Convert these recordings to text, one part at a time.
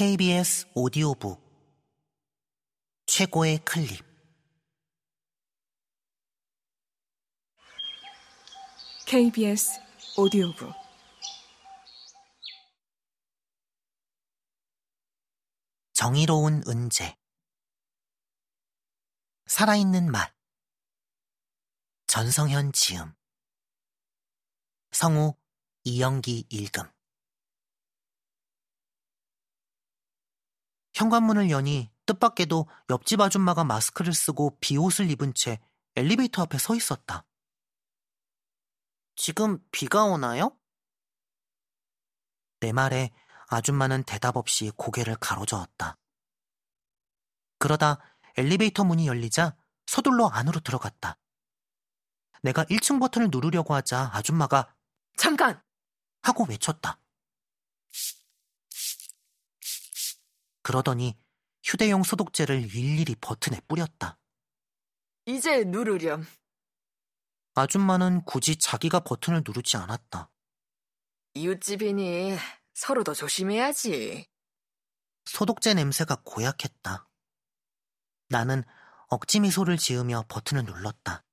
KBS 오디오북. 최고의 클립. KBS 오디오북. 정의로운 은재. 살아있는 맛. 전성현 지음. 성우 이영기 읽음 현관문을 여니 뜻밖에도 옆집 아줌마가 마스크를 쓰고 비옷을 입은 채 엘리베이터 앞에 서 있었다. 지금 비가 오나요? 내 말에 아줌마는 대답 없이 고개를 가로저었다. 그러다 엘리베이터 문이 열리자 서둘러 안으로 들어갔다. 내가 1층 버튼을 누르려고 하자 아줌마가 잠깐! 하고 외쳤다. 그러더니 휴대용 소독제를 일일이 버튼에 뿌렸다. 이제 누르렴. 아줌마는 굳이 자기가 버튼을 누르지 않았다. 이웃집이니 서로 더 조심해야지. 소독제 냄새가 고약했다. 나는 억지 미소를 지으며 버튼을 눌렀다.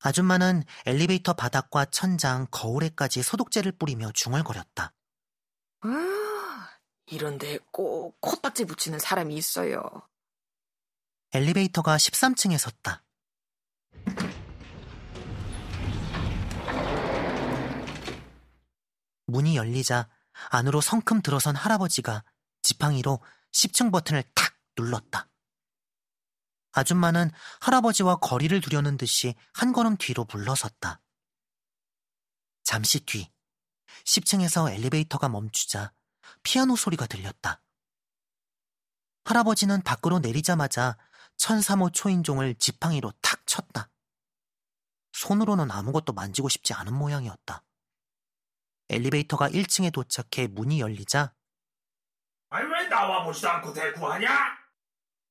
아줌마는 엘리베이터 바닥과 천장, 거울에까지 소독제를 뿌리며 중얼거렸다. 아, 이런데 꼭 코딱지 붙이는 사람이 있어요. 엘리베이터가 13층에 섰다. 문이 열리자 안으로 성큼 들어선 할아버지가 지팡이로 10층 버튼을 탁 눌렀다. 아줌마는 할아버지와 거리를 두려는 듯이 한 걸음 뒤로 물러섰다. 잠시 뒤 10층에서 엘리베이터가 멈추자 피아노 소리가 들렸다. 할아버지는 밖으로 내리자마자 1003호 초인종을 지팡이로 탁 쳤다. 손으로는 아무것도 만지고 싶지 않은 모양이었다. 엘리베이터가 1층에 도착해 문이 열리자 아니 왜 나와 보지도 않고 대꾸하냐?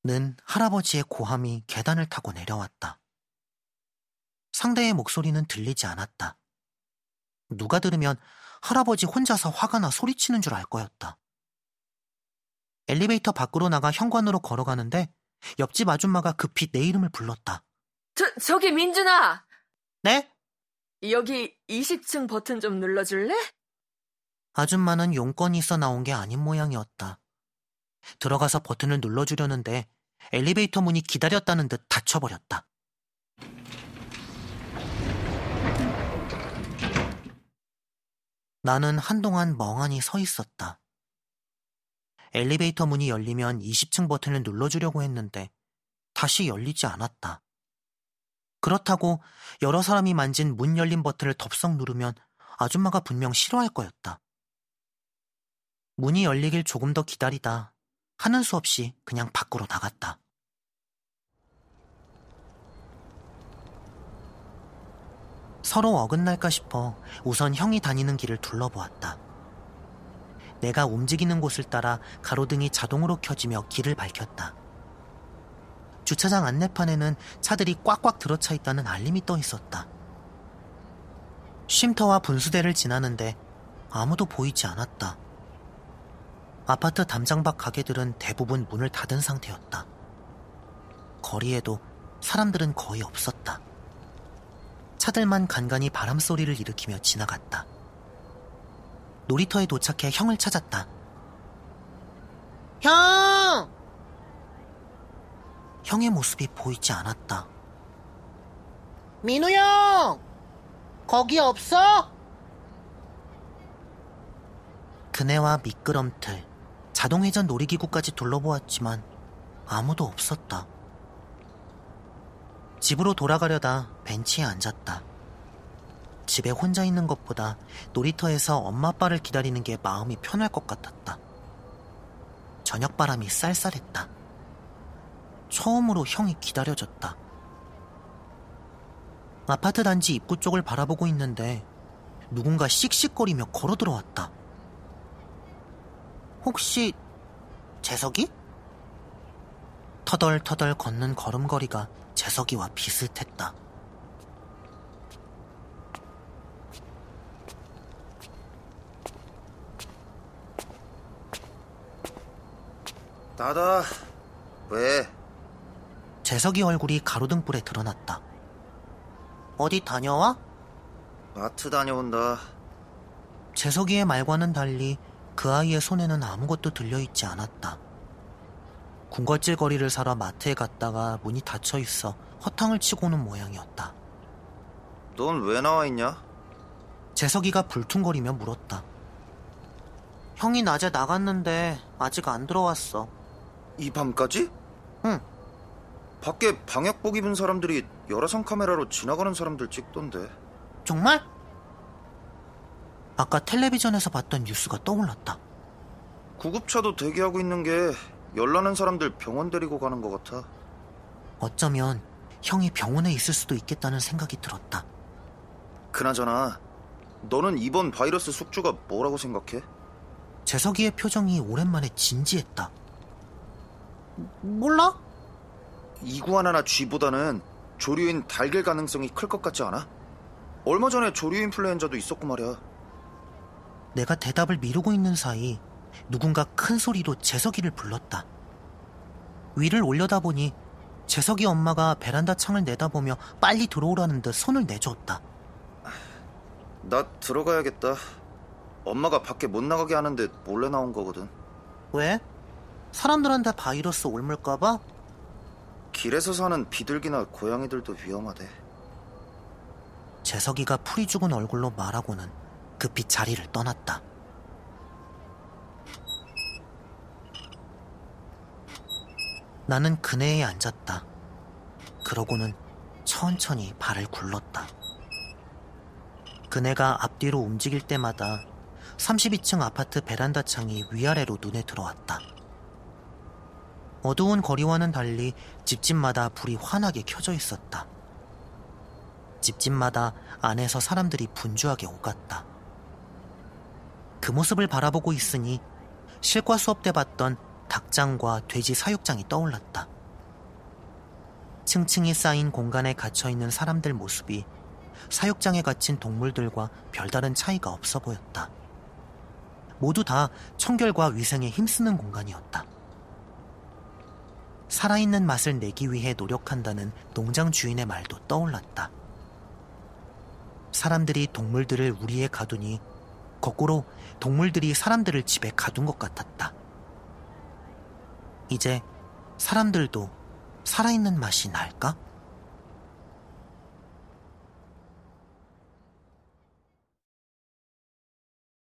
는 할아버지의 고함이 계단을 타고 내려왔다. 상대의 목소리는 들리지 않았다. 누가 들으면 할아버지 혼자서 화가 나 소리치는 줄 알 거였다. 엘리베이터 밖으로 나가 현관으로 걸어가는데 옆집 아줌마가 급히 내 이름을 불렀다. 저, 저기 민준아! 네? 여기 20층 버튼 좀 눌러줄래? 아줌마는 용건이 있어 나온 게 아닌 모양이었다. 들어가서 버튼을 눌러주려는데 엘리베이터 문이 기다렸다는 듯 닫혀버렸다. 나는 한동안 멍하니 서 있었다. 엘리베이터 문이 열리면 20층 버튼을 눌러주려고 했는데 다시 열리지 않았다. 그렇다고 여러 사람이 만진 문 열린 버튼을 덥석 누르면 아줌마가 분명 싫어할 거였다. 문이 열리길 조금 더 기다리다 하는 수 없이 그냥 밖으로 나갔다. 서로 어긋날까 싶어 우선 형이 다니는 길을 둘러보았다. 내가 움직이는 곳을 따라 가로등이 자동으로 켜지며 길을 밝혔다. 주차장 안내판에는 차들이 꽉꽉 들어차 있다는 알림이 떠 있었다. 쉼터와 분수대를 지나는데 아무도 보이지 않았다. 아파트 담장 밖 가게들은 대부분 문을 닫은 상태였다. 거리에도 사람들은 거의 없었다. 차들만 간간히 바람 소리를 일으키며 지나갔다. 놀이터에 도착해 형을 찾았다. 형! 형의 모습이 보이지 않았다. 민우 형! 거기 없어? 그네와 미끄럼틀, 자동회전 놀이기구까지 둘러보았지만 아무도 없었다. 집으로 돌아가려다 벤치에 앉았다. 집에 혼자 있는 것보다 놀이터에서 엄마 아빠를 기다리는 게 마음이 편할 것 같았다. 저녁 바람이 쌀쌀했다. 처음으로 형이 기다려졌다. 아파트 단지 입구 쪽을 바라보고 있는데 누군가 씩씩거리며 걸어 들어왔다. 혹시 재석이? 터덜터덜 걷는 걸음걸이가 재석이와 비슷했다. 나다. 왜? 재석이 얼굴이 가로등불에 드러났다. 어디 다녀와? 마트 다녀온다. 재석이의 말과는 달리 그 아이의 손에는 아무것도 들려있지 않았다. 군것질 거리를 사러 마트에 갔다가 문이 닫혀 있어 허탕을 치고 오는 모양이었다. 넌 왜 나와 있냐? 재석이가 불퉁거리며 물었다. 형이 낮에 나갔는데 아직 안 들어왔어. 이 밤까지? 응. 밖에 방역복 입은 사람들이 열화상 카메라로 지나가는 사람들 찍던데. 정말? 아까 텔레비전에서 봤던 뉴스가 떠올랐다. 구급차도 대기하고 있는 게 열나는 사람들 병원 데리고 가는 것 같아. 어쩌면 형이 병원에 있을 수도 있겠다는 생각이 들었다. 그나저나 너는 이번 바이러스 숙주가 뭐라고 생각해? 재석이의 표정이 오랜만에 진지했다. 몰라? 이구아나나 쥐보다는 조류인 달걀 가능성이 클 것 같지 않아? 얼마 전에 조류 인플루엔자도 있었고 말이야. 내가 대답을 미루고 있는 사이 누군가 큰 소리로 재석이를 불렀다. 위를 올려다보니 재석이 엄마가 베란다 창을 내다보며 빨리 들어오라는 듯 손을 내주었다. 나 들어가야겠다. 엄마가 밖에 못 나가게 하는데 몰래 나온 거거든. 왜? 사람들한테 바이러스 옮을까봐? 길에서 사는 비둘기나 고양이들도 위험하대. 재석이가 풀이 죽은 얼굴로 말하고는 급히 자리를 떠났다. 나는 그네에 앉았다. 그러고는 천천히 발을 굴렀다. 그네가 앞뒤로 움직일 때마다 32층 아파트 베란다 창이 위아래로 눈에 들어왔다. 어두운 거리와는 달리 집집마다 불이 환하게 켜져 있었다. 집집마다 안에서 사람들이 분주하게 오갔다. 그 모습을 바라보고 있으니 실과 수업 때 봤던 닭장과 돼지 사육장이 떠올랐다. 층층이 쌓인 공간에 갇혀있는 사람들 모습이 사육장에 갇힌 동물들과 별다른 차이가 없어 보였다. 모두 다 청결과 위생에 힘쓰는 공간이었다. 살아있는 맛을 내기 위해 노력한다는 농장 주인의 말도 떠올랐다. 사람들이 동물들을 우리에 가두니 거꾸로 동물들이 사람들을 집에 가둔 것 같았다. 이제 사람들도 살아있는 맛이 날까?